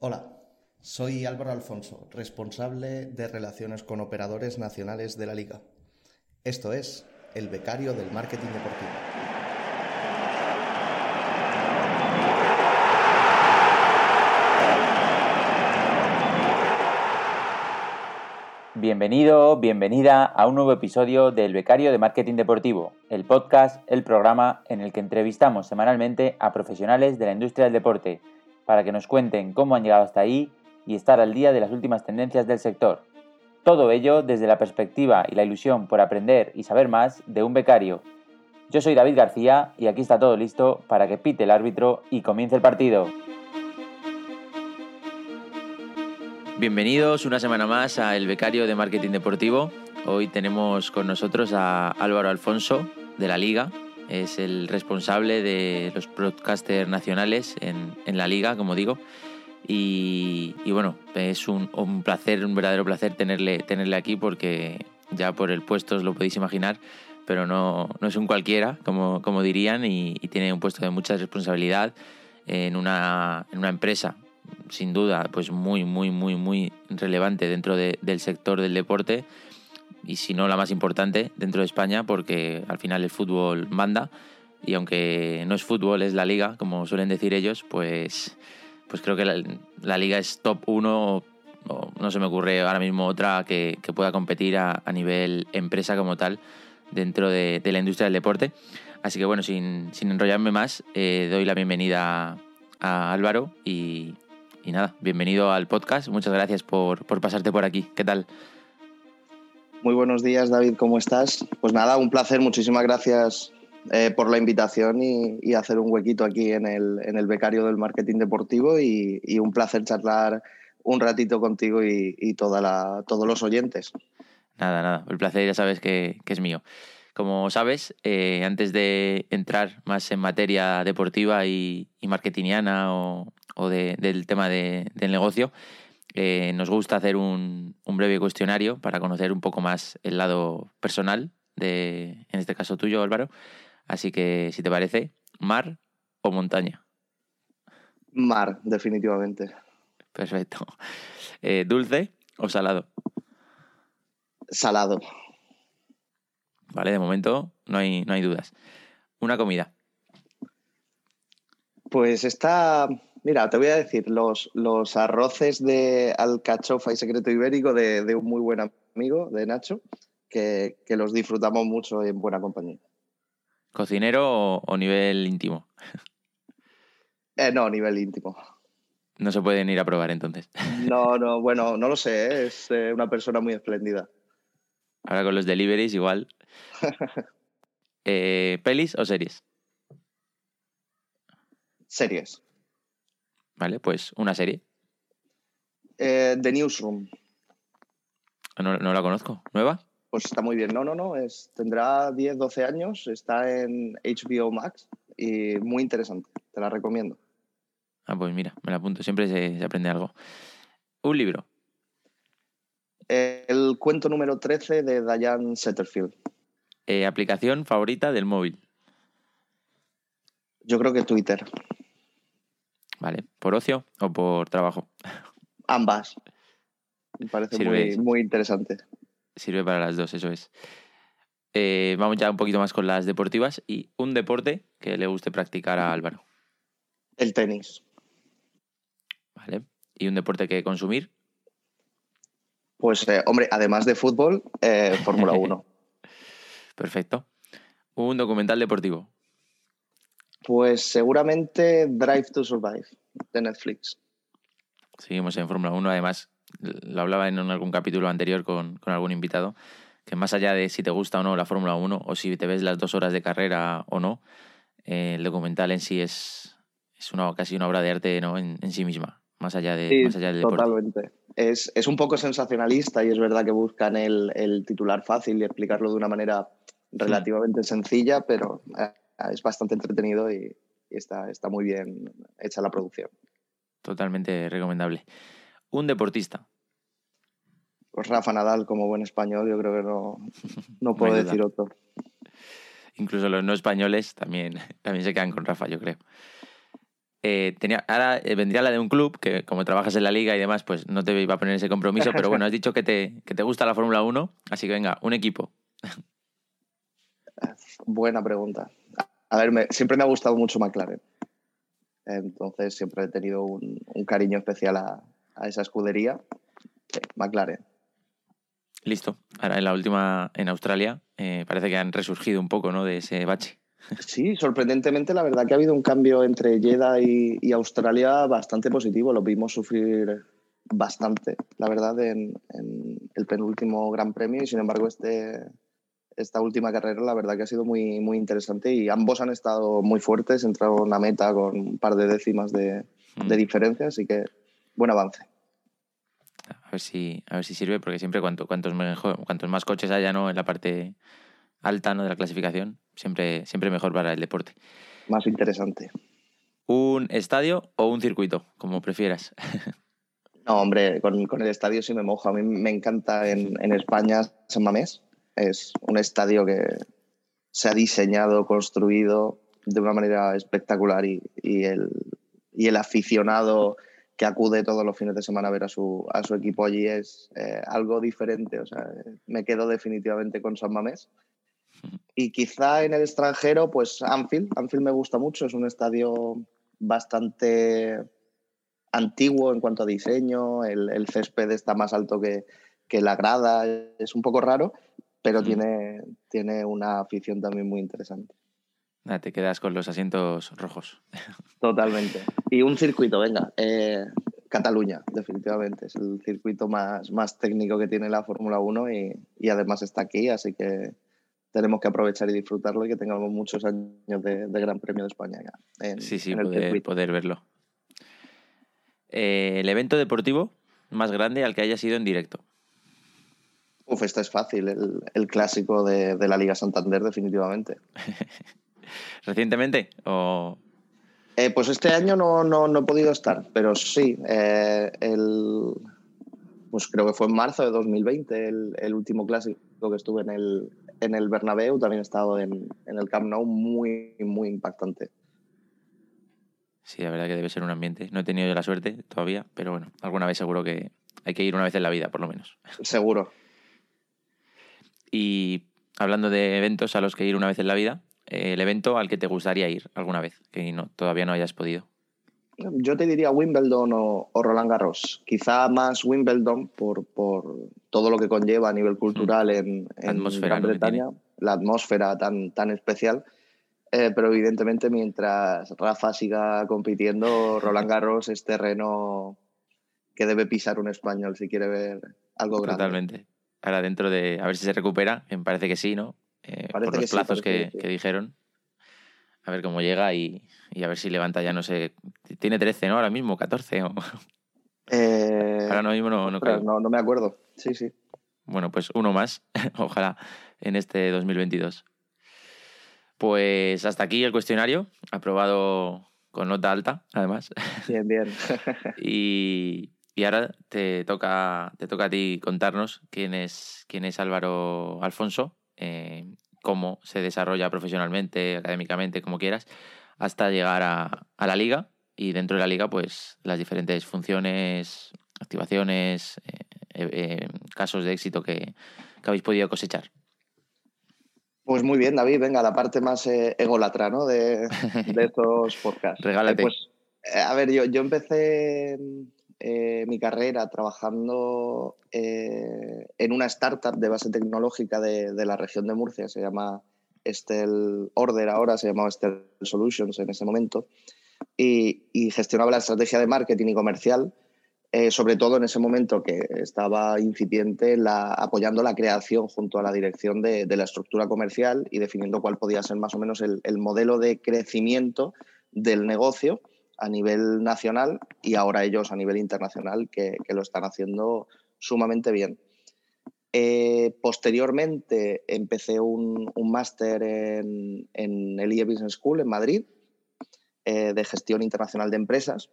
Hola, soy Álvaro Alfonso, responsable de Relaciones con Operadores Nacionales de la Liga. Esto es El Becario del Marketing Deportivo. Bienvenido, bienvenida a un nuevo episodio del Becario de Marketing Deportivo, el podcast, el programa en el que entrevistamos semanalmente a profesionales de la industria del deporte para que nos cuenten cómo han llegado hasta ahí y estar al día de las últimas tendencias del sector. Todo ello desde la perspectiva y la ilusión por aprender y saber más de un becario. Yo soy David García y aquí está todo listo para que pite el árbitro y comience el partido. Bienvenidos una semana más a El Becario de Marketing Deportivo. Hoy tenemos con nosotros a Álvaro Alfonso de la Liga. Es el responsable de los broadcasters nacionales en, la Liga, como digo. Y, bueno, es un, placer, un verdadero placer tenerle, tenerle aquí porque ya por el puesto os lo podéis imaginar, pero no, no es un cualquiera, como, como dirían, y, y, tiene un puesto de mucha responsabilidad en una, en una empresa sin duda, pues muy, muy, muy, muy relevante dentro del sector del deporte y si no la más importante dentro de España porque al final el fútbol manda y aunque no es fútbol, es la liga, como suelen decir ellos, pues, pues creo que la, liga es top 1 o no se me ocurre ahora mismo otra que, pueda competir a, nivel empresa como tal dentro de, la industria del deporte. Así que bueno, sin, enrollarme más, eh, doy la bienvenida a Álvaro y, y nada, bienvenido al podcast. Muchas gracias por, pasarte por aquí. ¿Qué tal? Muy buenos días, David. ¿Cómo estás? Pues nada, un placer. Muchísimas gracias eh, por la invitación y, hacer un huequito aquí en el, becario del marketing deportivo y, un placer charlar un ratito contigo y, toda la, todos los oyentes. Nada, nada. El placer ya sabes que, es mío. Como sabes, eh, antes de entrar más en materia deportiva y, marketingiana o, o del tema del negocio, eh, nos gusta hacer un, breve cuestionario para conocer un poco más el lado personal de, en este caso tuyo, Álvaro. Así que, si te parece, mar o montaña. Mar, definitivamente. Perfecto. Eh, ¿Dulce o salado? Salado. Vale, de momento no hay, no hay dudas. Una comida. Pues está Mira, te voy a decir, los, los arroces de alcachofa y secreto ibérico de, un muy buen amigo, de Nacho, que, los disfrutamos mucho en buena compañía. ¿Cocinero o, nivel íntimo? Eh, no, nivel íntimo. No se pueden ir a probar entonces. No, no, bueno, no lo sé, ¿eh? es eh, una persona muy espléndida. Ahora con los deliveries igual. ¿Pelis o series? Series. Vale, pues una serie. Eh, The Newsroom. No, la conozco. ¿Nueva? Pues está muy bien. No, no, no. Es, tendrá 10, 12 años. Está en HBO Max y muy interesante. Te la recomiendo. Ah, pues mira, me la apunto. Siempre se, aprende algo. Un libro. El cuento número 13 de Diane Setterfield. Eh, ¿Aplicación favorita del móvil? Yo creo que Twitter. ¿Vale? ¿Por ocio o por trabajo? Ambas. Me parece muy, interesante. Sirve para las dos, eso es. Eh, vamos ya un poquito más con las deportivas y un deporte que le guste practicar a Álvaro. El tenis. Vale. ¿Y un deporte que consumir? Pues, eh, hombre, además de fútbol, eh, Fórmula 1. Perfecto. Un documental deportivo. Pues seguramente Drive to Survive de Netflix. Seguimos en Fórmula 1, además lo hablaba en algún capítulo anterior con, algún invitado, que más allá de si te gusta o no la Fórmula 1 o si te ves las dos horas de carrera o no, eh, el documental en sí es, es una, casi una obra de arte ¿no? en, sí misma, más allá, de, más allá del deporte. Totalmente. Es, es, un poco sensacionalista y es verdad que buscan el, el titular fácil y explicarlo de una manera relativamente sencilla, pero eh, es bastante entretenido y, está, está muy bien hecha la producción. Totalmente recomendable. Un deportista. Pues Rafa Nadal, como buen español, yo creo que no, no puedo decir otro. Incluso los no españoles también, también se quedan con Rafa, yo creo. Eh, tenía, ahora eh, vendría la de un club, que como trabajas en la liga y demás, pues no te iba a poner ese compromiso, pero bueno, has dicho que te, que te gusta la Fórmula 1, así que venga, un equipo. Buena pregunta. A ver, siempre me ha gustado mucho McLaren. Entonces siempre he tenido un, cariño especial a, esa escudería. McLaren. Listo. Ahora en la última, en Australia, eh, parece que han resurgido un poco ¿no? de ese bache. Sí, sorprendentemente la verdad que ha habido un cambio entre Jeddah y, Australia bastante positivo. Lo vimos sufrir bastante, la verdad, en, el penúltimo Gran Premio y sin embargo este, esta última carrera la verdad que ha sido muy, muy interesante y ambos han estado muy fuertes, entraron a meta con un par de décimas de, de mm. diferencia, así que buen avance. A ver si, a ver si sirve, porque siempre cuanto, cuantos, mejor, cuantos más coches haya ¿no? en la parte alta ¿no? de la clasificación, siempre, siempre mejor para el deporte. Más interesante. ¿Un estadio o un circuito, como prefieras? No, hombre, con, con, el estadio sí me mojo. A mí me encanta en, en España San Mamés. Es un estadio que se ha diseñado, construido de una manera espectacular y, el, y el aficionado que acude todos los fines de semana a ver a su, a su equipo allí es eh, algo diferente. O sea, me quedo definitivamente con San Mamés. Y quizá en el extranjero, pues Anfield. Anfield me gusta mucho, es un estadio bastante antiguo en cuanto a diseño, el, césped está más alto que, que, la grada, es un poco raro, pero tiene, tiene una afición también muy interesante. te quedas con los asientos rojos. Totalmente. Y un circuito, venga. Eh, Cataluña, definitivamente. Es el circuito más, más técnico que tiene la Fórmula 1 y, y además está aquí, así que tenemos que aprovechar y disfrutarlo y que tengamos muchos años de, Gran Premio de España sí, sí, poder, verlo. Eh, el evento deportivo más grande al que haya sido en directo. Uf, este es fácil, el, clásico de, la Liga Santander, definitivamente. ¿Recientemente? O... Eh, pues este año no, no, he podido estar, pero sí, eh, el, pues creo que fue en marzo de 2020, el, el último clásico que estuve en el, en el Bernabéu, también he estado en, el Camp Nou, muy, muy impactante. Sí, la verdad que debe ser un ambiente. No he tenido yo la suerte todavía, pero bueno, alguna vez seguro que hay que ir una vez en la vida, por lo menos. Seguro. Y hablando de eventos a los que ir una vez en la vida, eh, el evento al que te gustaría ir alguna vez, que no, todavía no hayas podido. Yo te diría Wimbledon o, Roland Garros. Quizá más Wimbledon por, por, todo lo que conlleva a nivel cultural mm. en, en Gran Bretaña, la atmósfera tan, tan especial. Eh, pero evidentemente mientras Rafa siga compitiendo, Roland Garros es terreno que debe pisar un español si quiere ver algo grande. Totalmente. Ahora dentro de, a ver si se recupera, me parece que sí, ¿no? Eh, por los plazos que, que dijeron a ver cómo llega y, a ver si levanta ya, no sé, tiene 13, ¿no? Ahora mismo, 14. O... Eh, Ahora mismo no, no creo. No, no me acuerdo, sí, sí. Bueno, pues uno más, ojalá, en este 2022. Pues hasta aquí el cuestionario, aprobado con nota alta, además. Bien, bien. y, y, ahora te toca, te toca a ti contarnos quién es, quién es Álvaro Alfonso, eh, cómo se desarrolla profesionalmente, académicamente, como quieras, hasta llegar a, la liga y dentro de la liga, pues las diferentes funciones, activaciones, eh, eh, eh, casos de éxito que, habéis podido cosechar. Pues muy bien, David, venga, la parte más ególatra ¿no? de, de estos podcasts. Regálate. Pues, a ver, yo, yo empecé eh, mi carrera trabajando eh, en una startup de base tecnológica de, la región de Murcia, se llama Estel Order ahora, se llamaba Estel Solutions en ese momento, y, gestionaba la estrategia de marketing y comercial, eh, sobre todo en ese momento que estaba incipiente la, apoyando la creación junto a la dirección de, la estructura comercial y definiendo cuál podía ser más o menos el modelo de crecimiento del negocio a nivel nacional y ahora ellos a nivel internacional que, lo están haciendo sumamente bien. Eh, posteriormente empecé un, máster en, el IE Business School en Madrid eh, de gestión internacional de empresas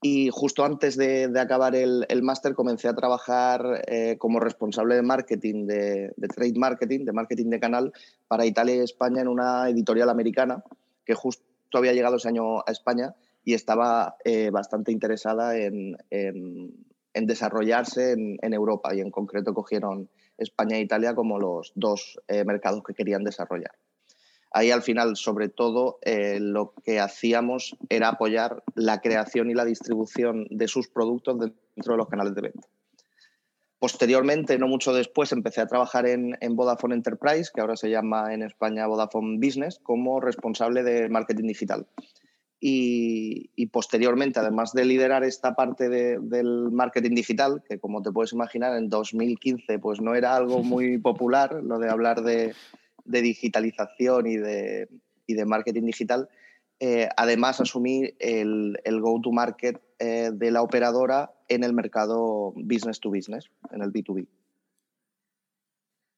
y justo antes de, acabar el, máster comencé a trabajar eh, como responsable de marketing, de, de, trade marketing, de marketing de canal para Italia y España en una editorial americana que justo había llegado ese año a España y estaba eh, bastante interesada en, desarrollarse en, Europa y en concreto cogieron España e Italia como los dos eh, mercados que querían desarrollar. Ahí al final, sobre todo, eh, lo que hacíamos era apoyar la creación y la distribución de sus productos dentro de los canales de venta. Posteriormente, no mucho después, empecé a trabajar en, Vodafone Enterprise, que ahora se llama en España Vodafone Business, como responsable de marketing digital. Y, posteriormente, además de liderar esta parte del marketing digital, que como te puedes imaginar, en 2015 pues no era algo muy popular, lo de hablar de, digitalización y de, y de marketing digital, eh, además asumir el, go-to-market eh, de la operadora en el mercado business to business, en el B2B.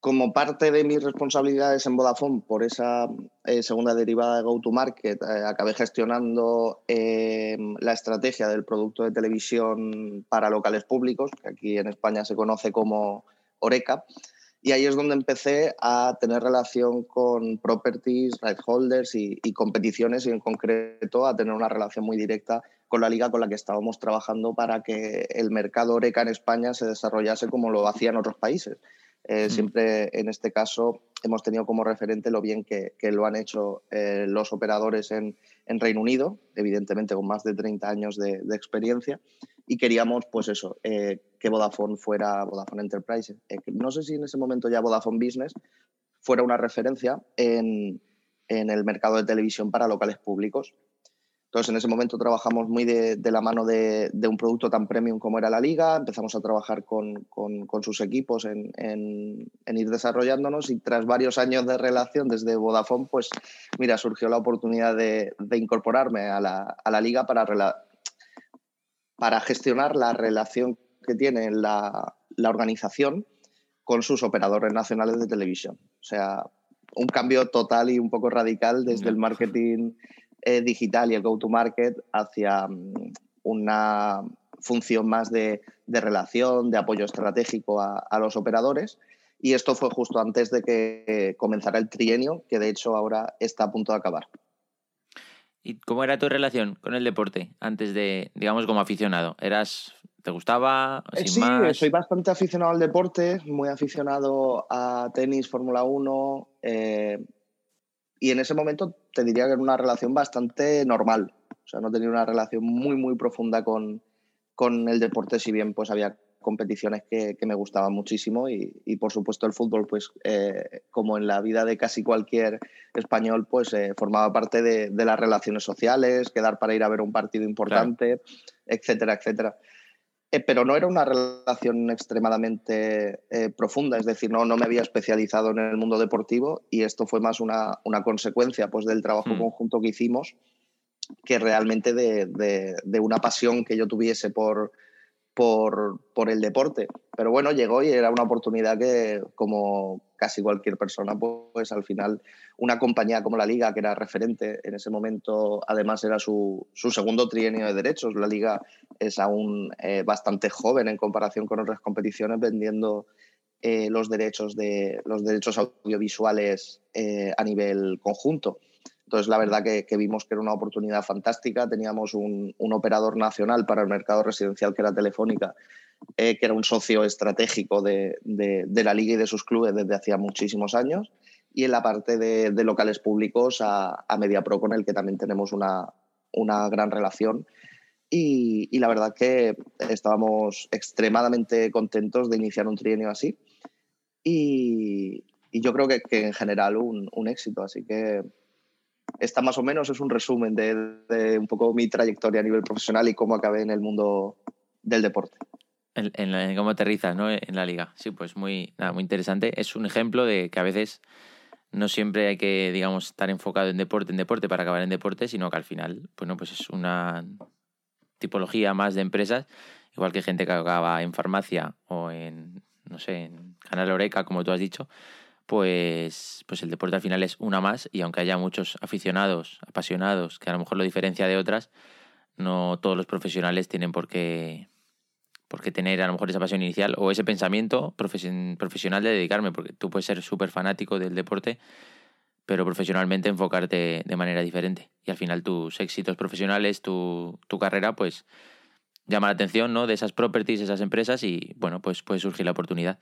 Como parte de mis responsabilidades en Vodafone por esa eh, segunda derivada de go-to-market, acabé gestionando la estrategia del producto de televisión para locales públicos, que aquí en España se conoce como Oreca, y ahí es donde empecé a tener relación con properties, right holders y, competiciones y en concreto a tener una relación muy directa con la liga con la que estábamos trabajando para que el mercado Oreca en España se desarrollase como lo hacían otros países. Eh, siempre en este caso hemos tenido como referente lo bien que, lo han hecho eh, los operadores en, Reino Unido, evidentemente con más de 30 años de, de experiencia, y queríamos, pues eso, eh, que Vodafone fuera Vodafone Enterprise. No sé si en ese momento ya Vodafone Business fuera una referencia en, el mercado de televisión para locales públicos. Entonces, en ese momento trabajamos muy de, la mano de, un producto tan premium como era la liga, empezamos a trabajar con, sus equipos en, ir desarrollándonos y tras varios años de relación desde Vodafone, pues mira, surgió la oportunidad de, incorporarme a la, a la liga para, para gestionar la relación que tiene la, organización con sus operadores nacionales de televisión. O sea, un cambio total y un poco radical desde el marketing eh, digital y el go-to-market hacia mm, una función más de, relación, de apoyo estratégico a, a, los operadores. Y esto fue justo antes de que comenzara el trienio, que de hecho ahora está a punto de acabar. ¿Y cómo era tu relación con el deporte antes de, digamos, como aficionado? ¿Eras, ¿Te gustaba? Eh, sí, soy bastante aficionado al deporte, muy aficionado a tenis, Fórmula 1. Eh, y en ese momento te diría que era una relación bastante normal. O sea, no tenía una relación muy, muy profunda con, con el deporte, si bien pues había competiciones que, me gustaban muchísimo y, por supuesto el fútbol, pues eh, como en la vida de casi cualquier español, pues eh, formaba parte de, las relaciones sociales, quedar para ir a ver un partido importante, etcétera, etcétera. Eh, pero no era una relación extremadamente profunda, es decir, no, no me había especializado en el mundo deportivo y esto fue más una, una consecuencia pues, del trabajo hmm. conjunto que hicimos que realmente de, de una pasión que yo tuviese por, por, por, el deporte. Pero bueno, llegó y era una oportunidad que, como casi cualquier persona, pues al final una compañía como la Liga, que era referente en ese momento, además era su, su segundo trienio de derechos. La Liga es aún eh, bastante joven en comparación con otras competiciones, vendiendo eh, los, derechos de, los derechos audiovisuales eh, a nivel conjunto. Entonces, la verdad que, vimos que era una oportunidad fantástica. Teníamos un, operador nacional para el mercado residencial que era Telefónica, eh, que era un socio estratégico de, la liga y de sus clubes desde hacía muchísimos años. Y en la parte de, locales públicos a, a, MediaPro, con el que también tenemos una, gran relación. Y, la verdad que estábamos extremadamente contentos de iniciar un trienio así. Y, yo creo que, en general un, éxito. Así que esta más o menos es un resumen de, un poco mi trayectoria a nivel profesional y cómo acabé en el mundo del deporte. En, cómo aterrizas ¿no? en la liga. Sí, pues muy, muy interesante. Es un ejemplo de que a veces no siempre hay que, digamos, estar enfocado en deporte, en deporte para acabar en deporte, sino que al final, bueno, pues es una tipología más de empresas, igual que gente que acaba en farmacia o en, no sé, en Canal Oreca, como tú has dicho, pues, pues el deporte al final es una más y aunque haya muchos aficionados, apasionados, que a lo mejor lo diferencia de otras, no todos los profesionales tienen por qué, por qué tener a lo mejor esa pasión inicial o ese pensamiento profesional de dedicarme, porque tú puedes ser súper fanático del deporte, pero profesionalmente enfocarte de manera diferente. Y al final tus éxitos profesionales, tu, tu carrera, pues llama la atención ¿no? de esas properties, esas empresas y bueno, pues puede surgir la oportunidad.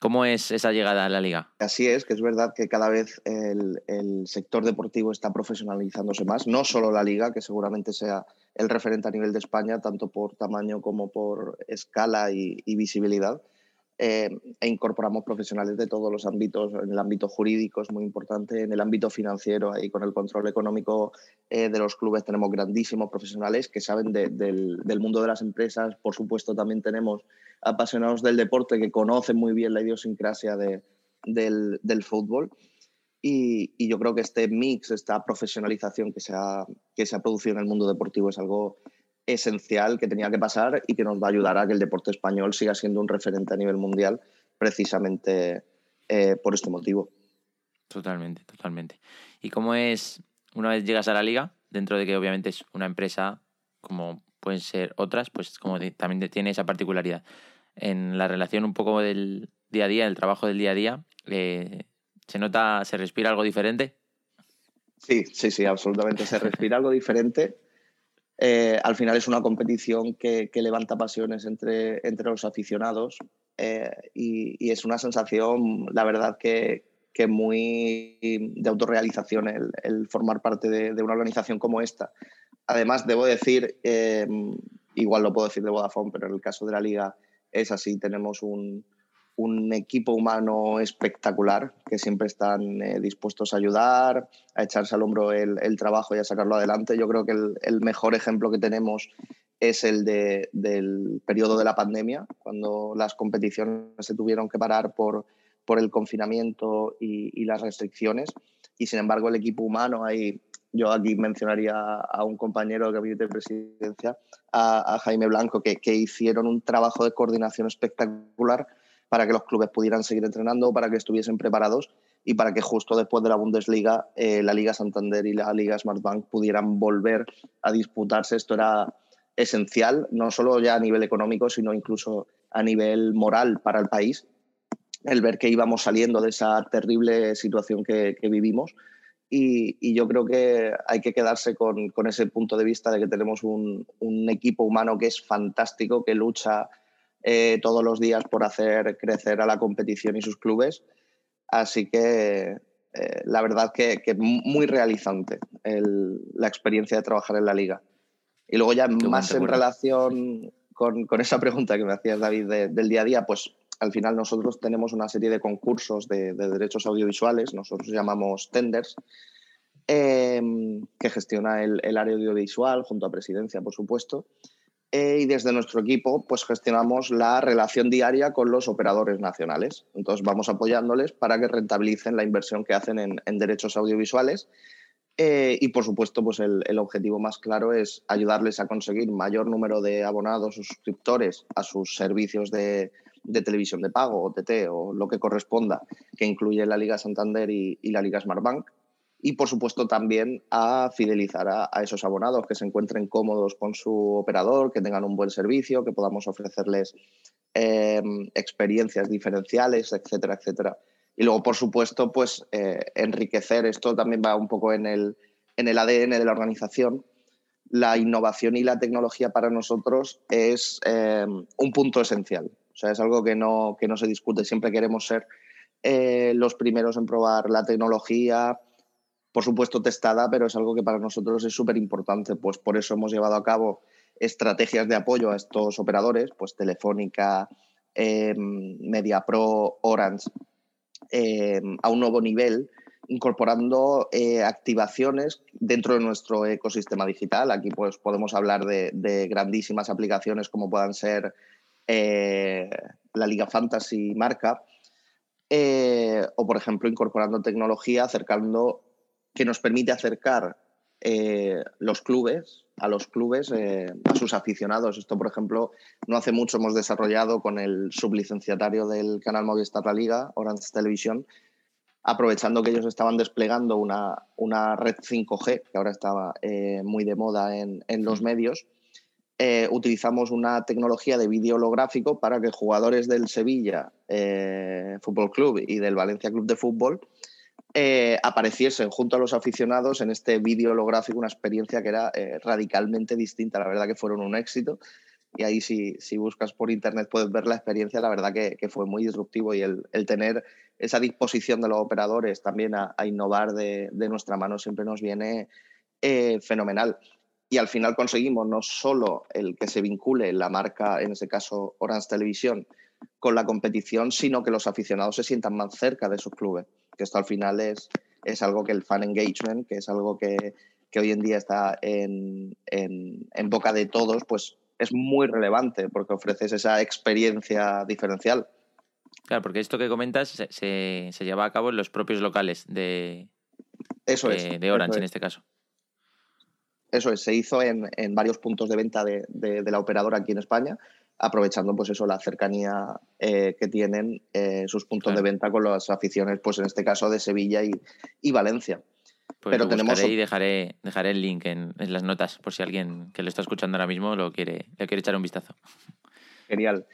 ¿Cómo es esa llegada a la liga? Así es, que es verdad que cada vez el, sector deportivo está profesionalizándose más, no solo la liga, que seguramente sea el referente a nivel de España, tanto por tamaño como por escala y, visibilidad, eh, e incorporamos profesionales de todos los ámbitos, en el ámbito jurídico es muy importante, en el ámbito financiero, ahí con el control económico eh, de los clubes tenemos grandísimos profesionales que saben del, mundo de las empresas, por supuesto también tenemos apasionados del deporte que conocen muy bien la idiosincrasia de, del, del, fútbol. Y, y, yo creo que este mix, esta profesionalización que se, ha, que se ha producido en el mundo deportivo es algo esencial que tenía que pasar y que nos va a ayudar a que el deporte español siga siendo un referente a nivel mundial precisamente eh, por este motivo. Totalmente, totalmente. ¿Y cómo es una vez llegas a la liga, dentro de que obviamente es una empresa como pueden ser otras, pues como también tiene esa particularidad. En la relación un poco del día a día, el trabajo del día a día, eh, ¿se nota, se respira algo diferente? Sí, sí, sí, absolutamente. Se respira algo diferente. Eh, al final es una competición que, levanta pasiones entre, entre los aficionados eh, y, es una sensación, la verdad, que, muy de autorrealización el, formar parte de, una organización como esta. Además, debo decir, em, igual lo puedo decir de Vodafone, pero en el caso de la liga es así, tenemos un, equipo humano espectacular que siempre están eh, dispuestos a ayudar, a echarse al hombro el, trabajo y a sacarlo adelante. Yo creo que el, mejor ejemplo que tenemos es el del periodo de la pandemia, cuando las competiciones se tuvieron que parar por, por el confinamiento y, y las restricciones. Y sin embargo, el equipo humano ahí yo aquí mencionaría a un compañero del gabinete de presidencia, a, Jaime Blanco, que, hicieron un trabajo de coordinación espectacular para que los clubes pudieran seguir entrenando, para que estuviesen preparados y para que justo después de la Bundesliga, eh, la Liga Santander y la Liga Smartbank pudieran volver a disputarse. Esto era esencial, no solo ya a nivel económico, sino incluso a nivel moral para el país, el ver que íbamos saliendo de esa terrible situación que vivimos y, yo creo que hay que quedarse con, ese punto de vista de que tenemos un equipo humano que es fantástico, que lucha eh, todos los días por hacer crecer a la competición y sus clubes. Así que eh, la verdad que, que muy realizante el, la experiencia de trabajar en la liga. Y luego ya más en relación con, con, esa pregunta que me hacías, David, del día a día, pues al final nosotros tenemos una serie de concursos de, derechos audiovisuales, nosotros llamamos tenders, em, que gestiona el, área audiovisual junto a Presidencia, por supuesto. Eh, y desde nuestro equipo, pues gestionamos la relación diaria con los operadores nacionales. Entonces vamos apoyándoles para que rentabilicen la inversión que hacen en, derechos audiovisuales. Eh, y por supuesto, pues el, objetivo más claro es ayudarles a conseguir mayor número de abonados o suscriptores a sus servicios de, de televisión de pago, OTT o lo que corresponda, que incluye la Liga Santander y, la Liga Smartbank. Y por supuesto también a fidelizar a, esos abonados que se encuentren cómodos con su operador, que tengan un buen servicio, que podamos ofrecerles eh, experiencias diferenciales, etcétera, etcétera. Y luego, por supuesto, pues eh, enriquecer, esto también va un poco en el, en el ADN de la organización, la innovación y la tecnología para nosotros es eh, un punto esencial. O sea, es algo que no, que no se discute. Siempre queremos ser eh, los primeros en probar la tecnología, por supuesto testada, pero es algo que para nosotros es súper importante. Pues por eso hemos llevado a cabo estrategias de apoyo a estos operadores, pues Telefónica, eh, MediaPro, Orange, em, a un nuevo nivel, incorporando eh, activaciones dentro de nuestro ecosistema digital. Aquí pues, podemos hablar de, grandísimas aplicaciones como puedan ser eh, la Liga Fantasy marca, eh, o por ejemplo incorporando tecnología, acercando, que nos permite acercar eh, los clubes, a los clubes, a sus aficionados. Esto, por ejemplo, no hace mucho hemos desarrollado con el sublicenciatario del canal Movistar La Liga, Orange Television, aprovechando que ellos estaban desplegando una, una red 5G, que ahora estaba muy de moda en, en los medios, eh, utilizamos una tecnología de vídeo holográfico para que jugadores del Sevilla eh, Fútbol Club y del Valencia Club de Fútbol eh, apareciesen junto a los aficionados en este vídeo holográfico, una experiencia que era eh, radicalmente distinta. La verdad que fueron un éxito. Y ahí si, si buscas por internet puedes ver la experiencia, la verdad que, fue muy disruptivo y el, tener esa disposición de los operadores también a, innovar de, nuestra mano siempre nos viene eh, fenomenal. Y al final conseguimos no solo el que se vincule la marca, en ese caso Orange Televisión, con la competición, sino que los aficionados se sientan más cerca de sus clubes que esto al final es, es algo que el fan engagement, que es algo que, hoy en día está en, boca de todos, pues es muy relevante porque ofreces esa experiencia diferencial. Claro, porque esto que comentas se, se, lleva a cabo en los propios locales de, eso de, Orange en este caso. Eso es, se hizo en, varios puntos de venta de, de, la operadora aquí en España aprovechando pues eso, la cercanía eh, que tienen eh, sus puntos de venta con las aficiones, pues en este caso de Sevilla y, Valencia. Pues Pero tenemos y dejaré, dejaré el link en, las notas por si alguien que lo está escuchando ahora mismo lo quiere, le quiere echar un vistazo. Genial.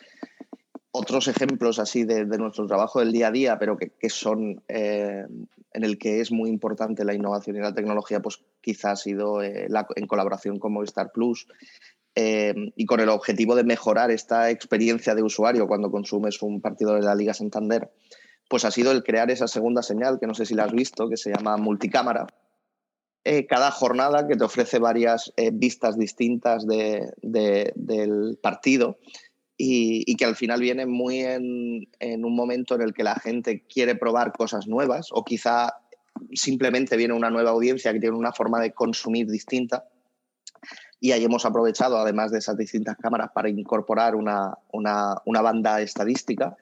Otros ejemplos así de, nuestro trabajo del día a día, pero que, son eh, en el que es muy importante la innovación y la tecnología, pues quizás ha sido en colaboración con Movistar Plus, eh, y con el objetivo de mejorar esta experiencia de usuario cuando consumes un partido de la Liga Santander, pues ha sido el crear esa segunda señal, que no sé si la has visto, que se llama multicámara. Eh, cada jornada que te ofrece varias eh, vistas distintas del partido y, que al final viene muy en, en un momento en el que la gente quiere probar cosas nuevas o quizá simplemente viene una nueva audiencia que tiene una forma de consumir distinta y ahí hemos aprovechado, además de esas distintas cámaras, para incorporar una, banda estadística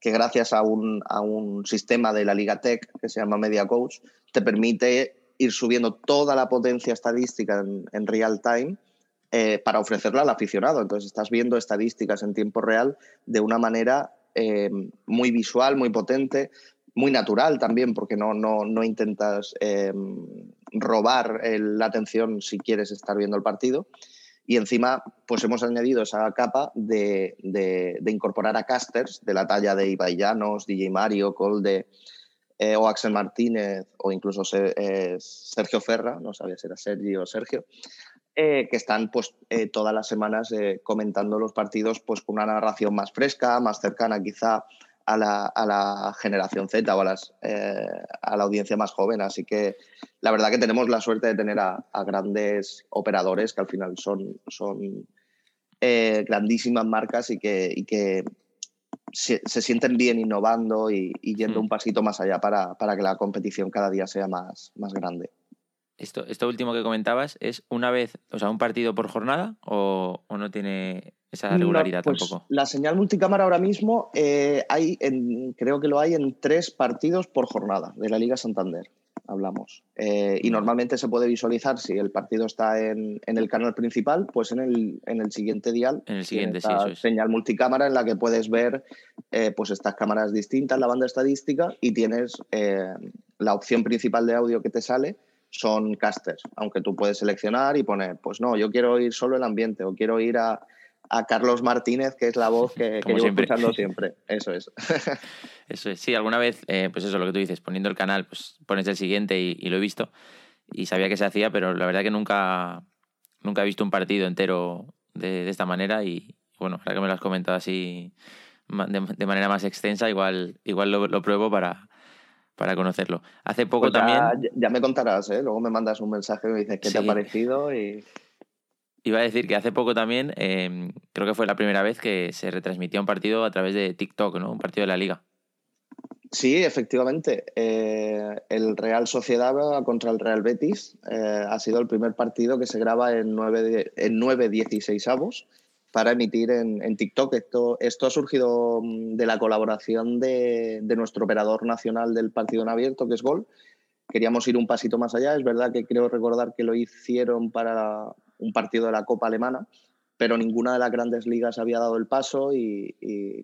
que gracias a un, sistema de la Liga Tech que se llama Media Coach, te permite ir subiendo toda la potencia estadística en, real time eh, para ofrecerla al aficionado. Entonces estás viendo estadísticas en tiempo real de una manera eh, muy visual, muy potente, muy natural también, porque no, no, intentas eh, robar la atención si quieres estar viendo el partido. Y encima, pues hemos añadido esa capa de, incorporar a casters de la talla de Ibai DJ Mario, Colde eh, Axel Martínez o incluso eh, Sergio Ferra, no sabía si era Sergio o Sergio, eh, que están pues todas las semanas comentando los partidos pues con una narración más fresca, más cercana quizá a la, generación Z o a, las, eh, a la audiencia más joven. Así que la verdad que tenemos la suerte de tener a, grandes operadores que al final son, son eh, grandísimas marcas y que, que se, sienten bien innovando y, yendo mm. un pasito más allá para, para, que la competición cada día sea más, más grande. Esto, esto último que comentabas, ¿es una vez, o sea, un partido por jornada o, no tiene esa regularidad pues tampoco? La señal multicámara ahora mismo eh, hay, en, creo que lo hay en tres partidos por jornada de la Liga Santander, hablamos. Eh, y normalmente se puede visualizar si el partido está en, el canal principal, pues en el, en el siguiente dial. En el siguiente, sí, eso es. Señal multicámara en la que puedes ver eh, pues estas cámaras distintas, la banda estadística y tienes la opción principal de audio que te sale son casters, aunque tú puedes seleccionar y poner, pues no, yo quiero oír solo el ambiente o quiero ir a, Carlos Martínez, que es la voz que, que llevo siempre. escuchando siempre. Eso es. eso es. Sí, alguna vez, eh, pues eso, lo que tú dices, poniendo el canal, pues pones el siguiente y, lo he visto y sabía que se hacía, pero la verdad que nunca, nunca he visto un partido entero de, esta manera y bueno, ahora que me lo has comentado así de, manera más extensa, igual, igual lo pruebo para, para conocerlo. Hace poco pues también... Ya me contarás, ¿eh? luego me mandas un mensaje y me dices qué te ha parecido y... Iba a decir que hace poco también, em, creo que fue la primera vez que se retransmitía un partido a través de TikTok, ¿no? Un partido de la liga. Sí, efectivamente. Eh, el Real Sociedad contra el Real Betis eh, ha sido el primer partido que se graba en 9, en 9 16 avos para emitir en, TikTok. Esto, esto ha surgido mm, de la colaboración de, nuestro operador nacional del partido en abierto, que es Gol. Queríamos ir un pasito más allá. Es verdad que creo recordar que lo hicieron para un partido de la Copa Alemana, pero ninguna de las grandes ligas había dado el paso y,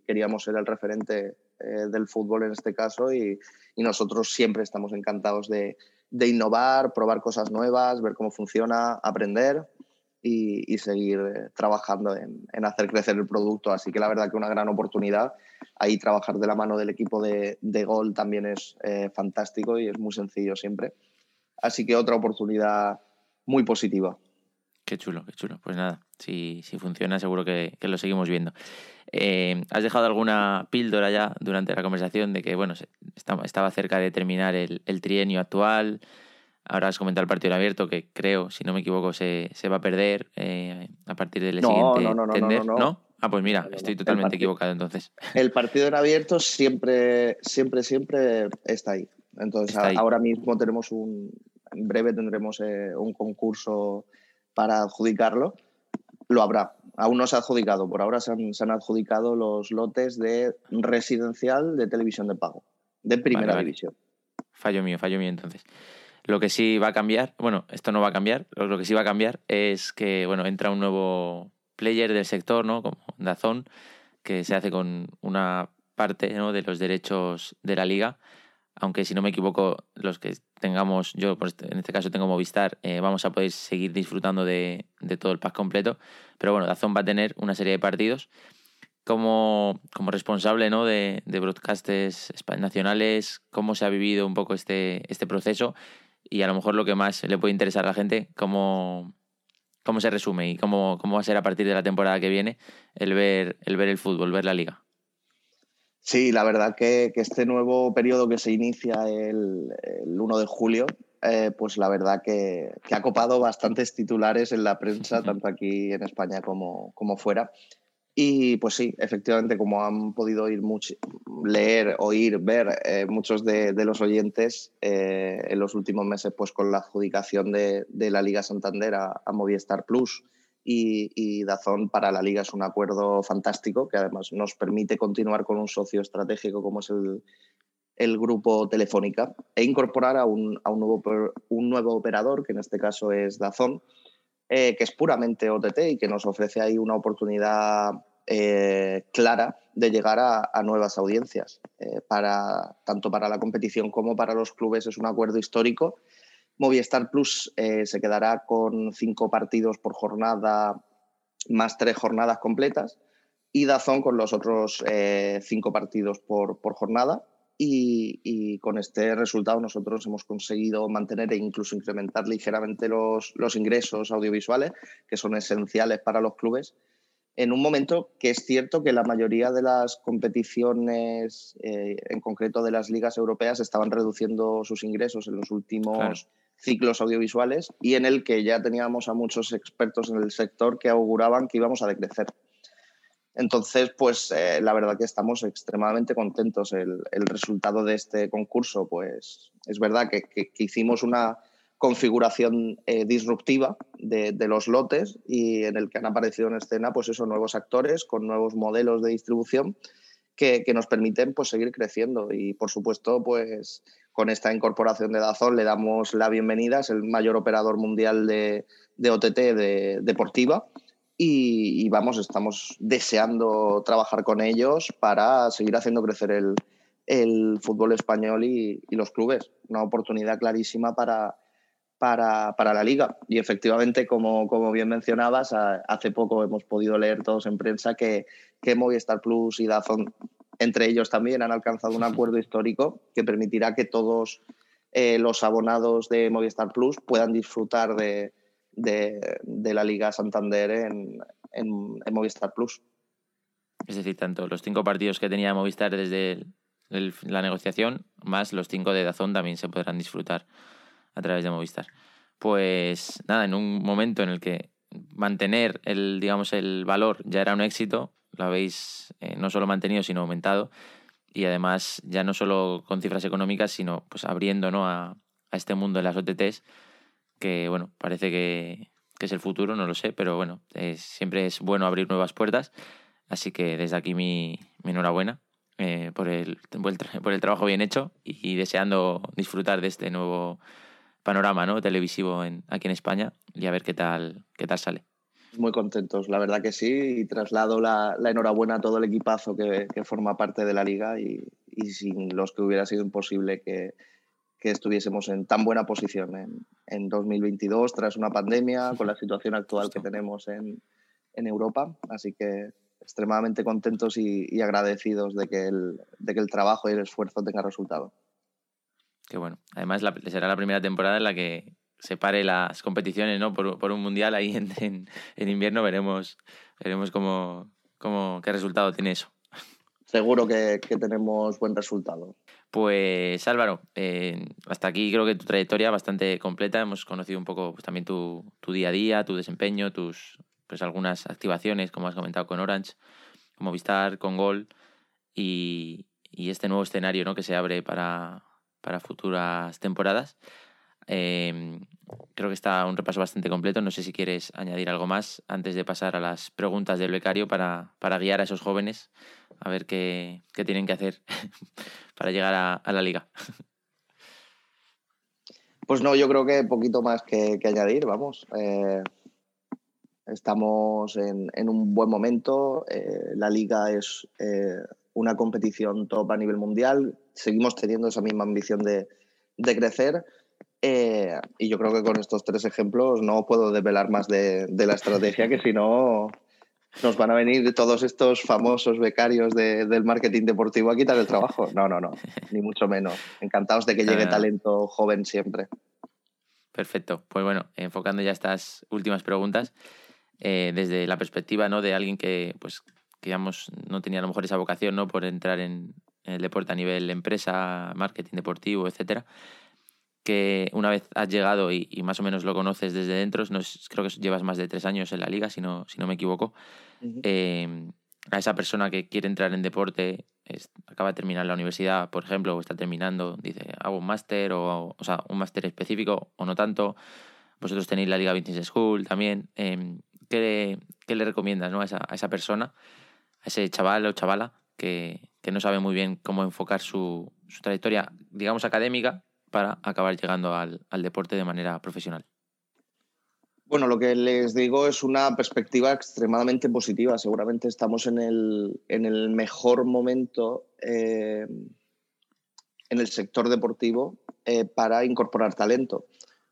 queríamos ser el referente eh, del fútbol en este caso y, nosotros siempre estamos encantados de, de innovar, probar cosas nuevas, ver cómo funciona, aprender y, seguir eh, trabajando en, hacer crecer el producto. Así que la verdad que una gran oportunidad. Ahí trabajar de la mano del equipo de, de Gol también es eh, fantástico y es muy sencillo siempre. Así que otra oportunidad muy positiva. Qué chulo, qué chulo. Pues nada, si, si funciona seguro que, que lo seguimos viendo. Eh, ¿Has dejado alguna píldora ya durante la conversación de que, bueno, estaba cerca de terminar el, el trienio actual? Ahora has comentado el partido abierto, que creo, si no me equivoco, se, se va a perder eh, a partir del siguiente no, no, no, no, Ah, pues mira, estoy totalmente equivocado entonces. El partido en abierto siempre, siempre, siempre está ahí. Entonces, ahora mismo tenemos un. En breve tendremos eh, un concurso para adjudicarlo. Lo habrá. Aún no se ha adjudicado. Por ahora se han, se han adjudicado los lotes de residencial de televisión de pago, de primera división. Fallo mío, fallo mío entonces. Lo que sí va a cambiar, bueno, esto no va a cambiar, lo que sí va a cambiar es que, bueno, entra un nuevo player del sector, ¿no? Como Dazón, que se hace con una parte ¿no? de los derechos de la liga. Aunque si no me equivoco, los que tengamos, yo este, en este caso tengo Movistar, eh, vamos a poder seguir disfrutando de, todo el pack completo. Pero bueno, Dazón va a tener una serie de partidos. Como, como responsable ¿no? de, de broadcasters nacionales, cómo se ha vivido un poco este, este proceso y a lo mejor lo que más le puede interesar a la gente, cómo, cómo se resume y cómo, cómo va a ser a partir de la temporada que viene el ver el, ver el fútbol, ver la liga. Sí, la verdad que, este nuevo periodo que se inicia el, 1 de julio, eh, pues la verdad que, que, ha copado bastantes titulares en la prensa, tanto aquí en España como, como fuera. Y pues sí, efectivamente, como han podido oír mucho, leer, oír, ver eh, muchos de, los oyentes eh, en los últimos meses, pues con la adjudicación de, la Liga Santander a, Movistar Plus y, Dazón para la Liga es un acuerdo fantástico que además nos permite continuar con un socio estratégico como es el, el grupo Telefónica e incorporar a un, a un, nuevo, un nuevo operador, que en este caso es Dazón, eh, que es puramente OTT y que nos ofrece ahí una oportunidad eh, clara de llegar a, nuevas audiencias. Eh, para, tanto para la competición como para los clubes es un acuerdo histórico. Movistar Plus se quedará con cinco partidos por jornada más tres jornadas completas y Dazón con los otros cinco partidos por, por jornada y, con este resultado nosotros hemos conseguido mantener e incluso incrementar ligeramente los, los, ingresos audiovisuales, que son esenciales para los clubes, en un momento que es cierto que la mayoría de las competiciones, eh, en concreto de las ligas europeas, estaban reduciendo sus ingresos en los últimos ciclos audiovisuales y en el que ya teníamos a muchos expertos en el sector que auguraban que íbamos a decrecer. Entonces, pues eh, la verdad que estamos extremadamente contentos. El, resultado de este concurso, pues es verdad que, hicimos una configuración eh, disruptiva de, los lotes y en el que han aparecido en escena pues esos nuevos actores con nuevos modelos de distribución que, nos permiten pues seguir creciendo. Y por supuesto pues con esta incorporación de Dazón le damos la bienvenida, es el mayor operador mundial de, de OTT de, deportiva y, vamos, estamos deseando trabajar con ellos para seguir haciendo crecer el, fútbol español y, los clubes. Una oportunidad clarísima para, para, la liga. Y efectivamente, como, como, bien mencionabas, hace poco hemos podido leer todos en prensa que, que Movistar Plus y Dazón, entre ellos también, han alcanzado un acuerdo histórico que permitirá que todos eh, los abonados de Movistar Plus puedan disfrutar de, de, la Liga Santander en, Movistar Plus. Es decir, tanto los cinco partidos que tenía Movistar desde la negociación, más los cinco de Dazón también se podrán disfrutar a través de Movistar. Pues nada, en un momento en el que mantener el, digamos, el valor ya era un éxito, lo habéis eh, no solo mantenido, sino aumentado. Y además, ya no solo con cifras económicas, sino pues abriendo ¿no? a, a este mundo de las OTTs que bueno, parece que, es el futuro, no lo sé, pero bueno, siempre es bueno abrir nuevas puertas. Así que desde aquí mi, enhorabuena eh, por, el, por el trabajo bien hecho y, deseando disfrutar de este nuevo panorama ¿no? televisivo en, aquí en España y a ver qué tal, qué tal sale. Muy contentos, la verdad que sí, y traslado la, enhorabuena a todo el equipazo que, forma parte de la liga y, y sin los que hubiera sido imposible que, que estuviésemos en tan buena posición en, en 2022 tras una pandemia, con la situación actual que tenemos en, en Europa. Así que extremadamente contentos y, agradecidos de que, el, de que el trabajo y el esfuerzo tenga resultado. Qué bueno. Además, será la primera temporada en la que se pare las competiciones ¿no? por, por un mundial ahí en, en, invierno. Veremos, veremos cómo, cómo, qué resultado tiene eso. Seguro que, que tenemos buen resultado. Pues Álvaro, eh, hasta aquí creo que tu trayectoria bastante completa. Hemos conocido un poco pues, también tu, tu, día a día, tu desempeño, tus pues algunas activaciones, como has comentado con Orange, como Vistar, con Gol y, y este nuevo escenario ¿no? que se abre para, para futuras temporadas. Em, creo que está un repaso bastante completo. No sé si quieres añadir algo más antes de pasar a las preguntas del becario para, para guiar a esos jóvenes a ver qué, qué tienen que hacer para llegar a, la liga. Pues no, yo creo que poquito más que, añadir, vamos. Eh, Estamos en, un buen momento. Eh, la liga es eh, una competición top a nivel mundial. Seguimos teniendo esa misma ambición de, crecer. Eh, y yo creo que con estos tres ejemplos no puedo desvelar más de, la estrategia, que si no nos van a venir todos estos famosos becarios del marketing deportivo a quitar el trabajo. No, no, no, ni mucho menos. Encantados de que llegue talento joven siempre. Perfecto. Pues bueno, enfocando ya estas últimas preguntas, eh, desde la perspectiva ¿no? de alguien que, pues, que no tenía a lo mejor esa vocación ¿no? por entrar en, el deporte a nivel empresa, marketing deportivo, etcétera, que una vez has llegado y, más o menos lo conoces desde dentro, no creo que llevas más de tres años en la liga, si no, si no me equivoco, em, a esa persona que quiere entrar en deporte, acaba de terminar la universidad, por ejemplo, o está terminando, dice, hago un máster, o, o sea, un máster específico, o no tanto, vosotros tenéis la Liga Business School también. Eh, ¿qué, le recomiendas ¿no? a, esa, a, esa, persona, a ese chaval o chavala que, que no sabe muy bien cómo enfocar su, su, trayectoria, digamos, académica para acabar llegando al, deporte de manera profesional? Bueno, lo que les digo es una perspectiva extremadamente positiva. Seguramente estamos en el, en el mejor momento eh, en el sector deportivo eh, para incorporar talento.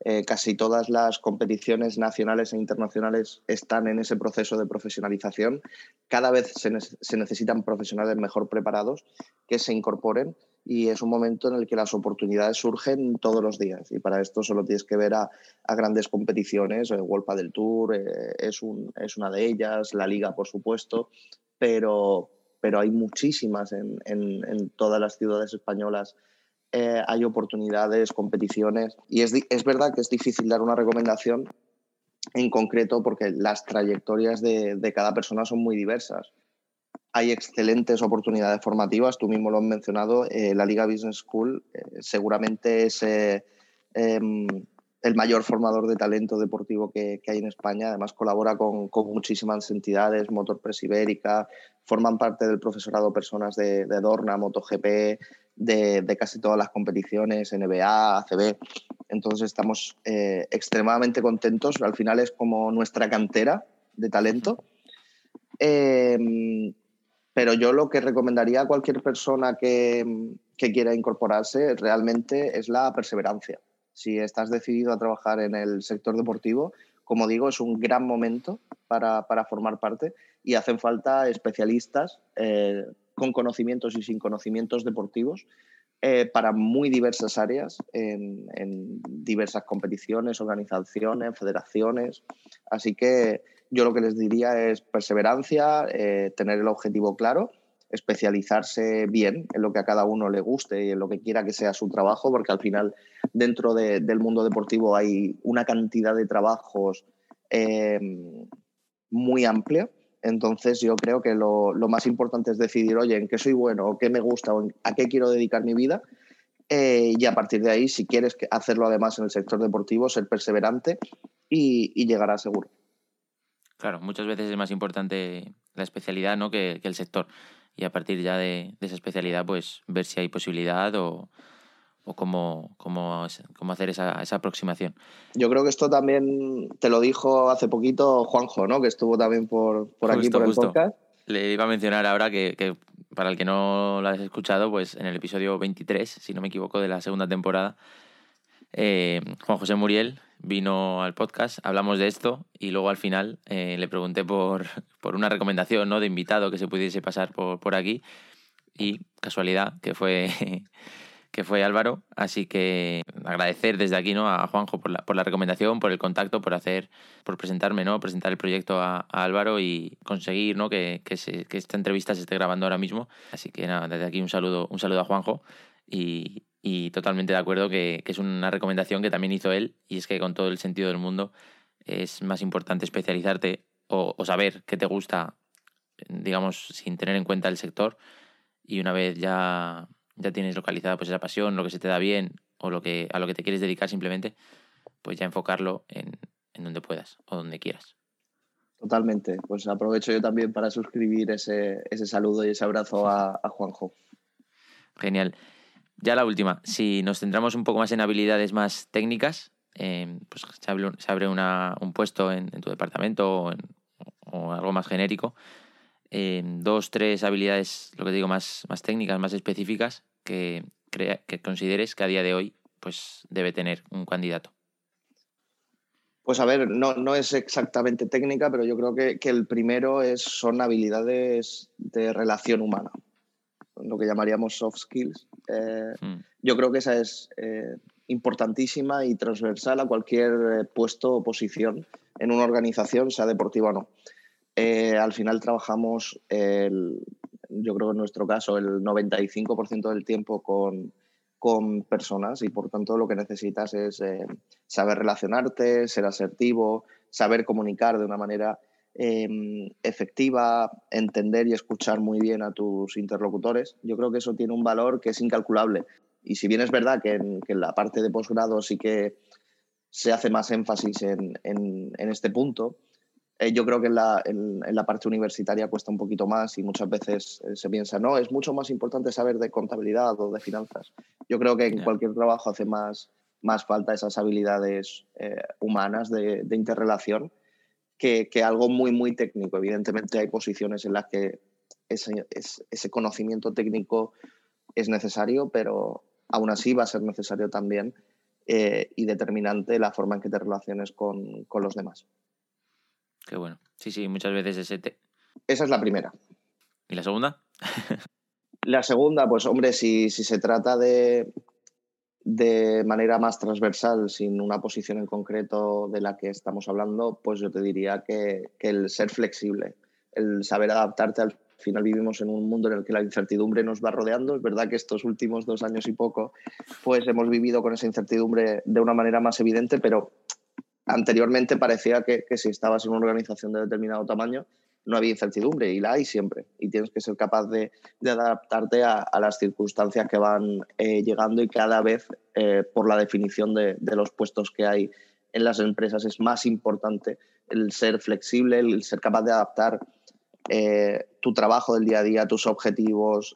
Eh, casi todas las competiciones nacionales e internacionales están en ese proceso de profesionalización. Cada vez se, necesitan profesionales mejor preparados que se incorporen y es un momento en el que las oportunidades surgen todos los días y para esto solo tienes que ver a, grandes competiciones, el World del Tour eh, es, una de ellas, la Liga por supuesto, pero, pero hay muchísimas en todas las ciudades españolas eh, hay oportunidades, competiciones. Y es, es, verdad que es difícil dar una recomendación en concreto porque las trayectorias de, de cada persona son muy diversas. Hay excelentes oportunidades formativas, tú mismo lo has mencionado, eh, la Liga Business School eh, seguramente es em, el mayor formador de talento deportivo que, hay en España. Además, colabora con, muchísimas entidades, Motor Press Ibérica, forman parte del profesorado personas de, de Dorna, MotoGP, de, casi todas las competiciones, NBA, ACB. Entonces estamos eh, extremadamente contentos. Al final es como nuestra cantera de talento. Em, pero yo lo que recomendaría a cualquier persona que, quiera incorporarse realmente es la perseverancia. Si estás decidido a trabajar en el sector deportivo, como digo, es un gran momento para, formar parte y hacen falta especialistas eh, con conocimientos y sin conocimientos deportivos eh, para muy diversas áreas, en, diversas competiciones, organizaciones, federaciones. Así que yo lo que les diría es perseverancia, eh, tener el objetivo claro, especializarse bien en lo que a cada uno le guste y en lo que quiera que sea su trabajo, porque al final dentro del mundo deportivo hay una cantidad de trabajos eh, muy amplia entonces yo creo que lo, más importante es decidir, oye, en qué soy bueno, o qué me gusta, o a qué quiero dedicar mi vida. Eh, y a partir de ahí, si quieres hacerlo además en el sector deportivo, ser perseverante y, y llegará seguro. Claro, muchas veces es más importante la especialidad ¿no? que, que el sector. Y a partir ya de, de, esa especialidad, pues ver si hay posibilidad o, o cómo, cómo, cómo hacer esa, esa, aproximación. Yo creo que esto también te lo dijo hace poquito Juanjo, ¿no? que estuvo también por, por aquí, por el podcast. Le iba a mencionar ahora que, que, para el que no lo has escuchado, pues en el episodio 23, si no me equivoco, de la segunda temporada, eh, Juan José Muriel vino al podcast, hablamos de esto y luego al final eh, le pregunté por, por, una recomendación ¿no? de invitado que se pudiese pasar por, por aquí y casualidad que fue que fue Álvaro. Así que agradecer desde aquí ¿no? a Juanjo por la, por la recomendación, por el contacto, por hacer, por presentarme, ¿no? presentar el proyecto a, Álvaro y conseguir ¿no? que, que, que, esta entrevista se esté grabando ahora mismo. Así que nada, desde aquí un saludo, un saludo a Juanjo y, y totalmente de acuerdo que, que, es una recomendación que también hizo él y es que con todo el sentido del mundo es más importante especializarte o, o saber qué te gusta, digamos, sin tener en cuenta el sector y una vez ya ya tienes localizada pues esa pasión, lo que se te da bien o lo que, a lo que te quieres dedicar simplemente, pues ya enfocarlo en, en donde puedas o donde quieras. Totalmente. Pues aprovecho yo también para suscribir ese, ese saludo y ese abrazo a, a, Juanjo. Genial. Ya la última. Si nos centramos un poco más en habilidades más técnicas, eh, pues se abre, un puesto en, tu departamento o, en, algo más genérico. Eh, dos, tres habilidades, lo que digo, más, técnicas, más específicas, que, que consideres que a día de hoy pues, debe tener un candidato? Pues a ver, no, no es exactamente técnica, pero yo creo que, que, el primero es, son habilidades de relación humana, lo que llamaríamos soft skills. Eh, hmm. Yo creo que esa es eh, importantísima y transversal a cualquier eh, puesto o posición en una organización, sea deportiva o no. Eh, al final trabajamos el, yo creo en nuestro caso, el 95% del tiempo con, con, personas y por tanto lo que necesitas es saber relacionarte, ser asertivo, saber comunicar de una manera eh, efectiva, entender y escuchar muy bien a tus interlocutores. Yo creo que eso tiene un valor que es incalculable. Y si bien es verdad que en, que en la parte de posgrado sí que se hace más énfasis en, en, en este punto, eh, yo creo que en la, en, en la, parte universitaria cuesta un poquito más y muchas veces eh, se piensa, no, es mucho más importante saber de contabilidad o de finanzas. Yo creo que en yeah. cualquier trabajo hace más, más falta esas habilidades eh, humanas de, de interrelación que, que, algo muy, muy técnico. Evidentemente hay posiciones en las que ese, ese conocimiento técnico es necesario, pero aún así va a ser necesario también eh, y determinante la forma en que te relaciones con, con los demás. Qué bueno. Sí, sí, muchas veces ese te... Esa es la primera. ¿Y la segunda? la segunda, pues hombre, si, si se trata de, de manera más transversal, sin una posición en concreto de la que estamos hablando, pues yo te diría que, que el ser flexible, el saber adaptarte al final vivimos en un mundo en el que la incertidumbre nos va rodeando. Es verdad que estos últimos dos años y poco, pues hemos vivido con esa incertidumbre de una manera más evidente, pero anteriormente parecía que, que, si estabas en una organización de determinado tamaño no había incertidumbre y la hay siempre y tienes que ser capaz de, adaptarte a, las circunstancias que van eh, llegando y cada vez eh, por la definición de, los puestos que hay en las empresas es más importante el ser flexible, el ser capaz de adaptar eh, tu trabajo del día a día, tus objetivos,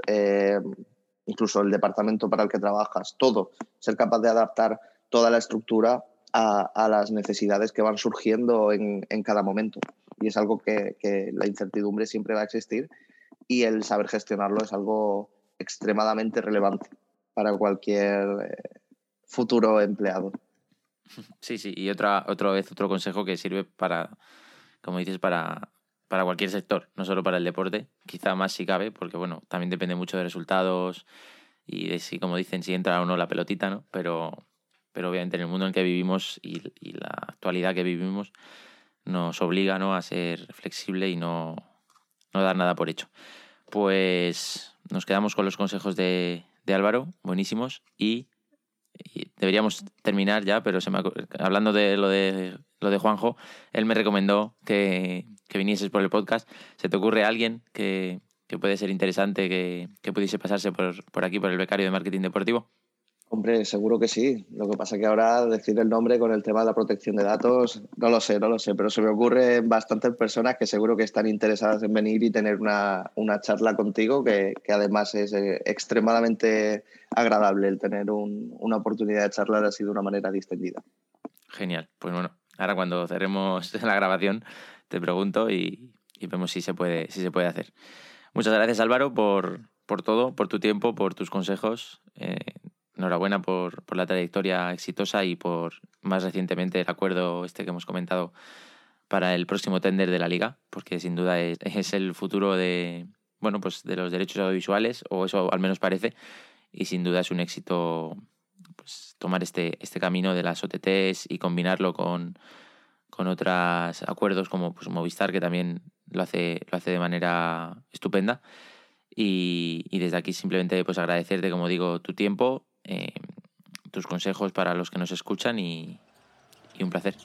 incluso el departamento para el que trabajas, todo, ser capaz de adaptar toda la estructura a, las necesidades que van surgiendo en, en cada momento. Y es algo que, la incertidumbre siempre va a existir y el saber gestionarlo es algo extremadamente relevante para cualquier eh, futuro empleado. Sí, sí, y otra, otra vez otro consejo que sirve para, como dices, para, para cualquier sector, no solo para el deporte, quizá más si cabe, porque bueno, también depende mucho de resultados y de si, como dicen, si entra o no la pelotita, ¿no? Pero, pero obviamente en el mundo en el que vivimos y, y, la actualidad que vivimos nos obliga ¿no? a ser flexible y no, no dar nada por hecho. Pues nos quedamos con los consejos de, de Álvaro, buenísimos, y, deberíamos terminar ya, pero se me, hablando de lo, de lo de Juanjo, él me recomendó que, que vinieses por el podcast. ¿Se te ocurre alguien que, que puede ser interesante que, que pudiese pasarse por, por aquí, por el becario de marketing deportivo? Hombre, seguro que sí. Lo que pasa es que ahora decir el nombre con el tema de la protección de datos, no lo sé, no lo sé, pero se me ocurre bastantes personas que seguro que están interesadas en venir y tener una, una charla contigo, que, que, además es eh, extremadamente agradable el tener un, una oportunidad de charlar así de una manera distendida. Genial. Pues bueno, ahora cuando cerremos la grabación te pregunto y, y vemos si se, puede, si se puede hacer. Muchas gracias Álvaro por, por todo, por tu tiempo, por tus consejos. Eh, enhorabuena por, por, la trayectoria exitosa y por más recientemente el acuerdo este que hemos comentado para el próximo tender de la liga, porque sin duda es, es el futuro de, bueno, pues de los derechos audiovisuales, o eso al menos parece, y sin duda es un éxito pues, tomar este, este camino de las OTTs y combinarlo con, con otros acuerdos como pues, Movistar, que también lo hace, lo hace de manera estupenda. Y, y desde aquí simplemente pues agradecerte, como digo, tu tiempo, eh, tus consejos para los que nos escuchan y, y un placer.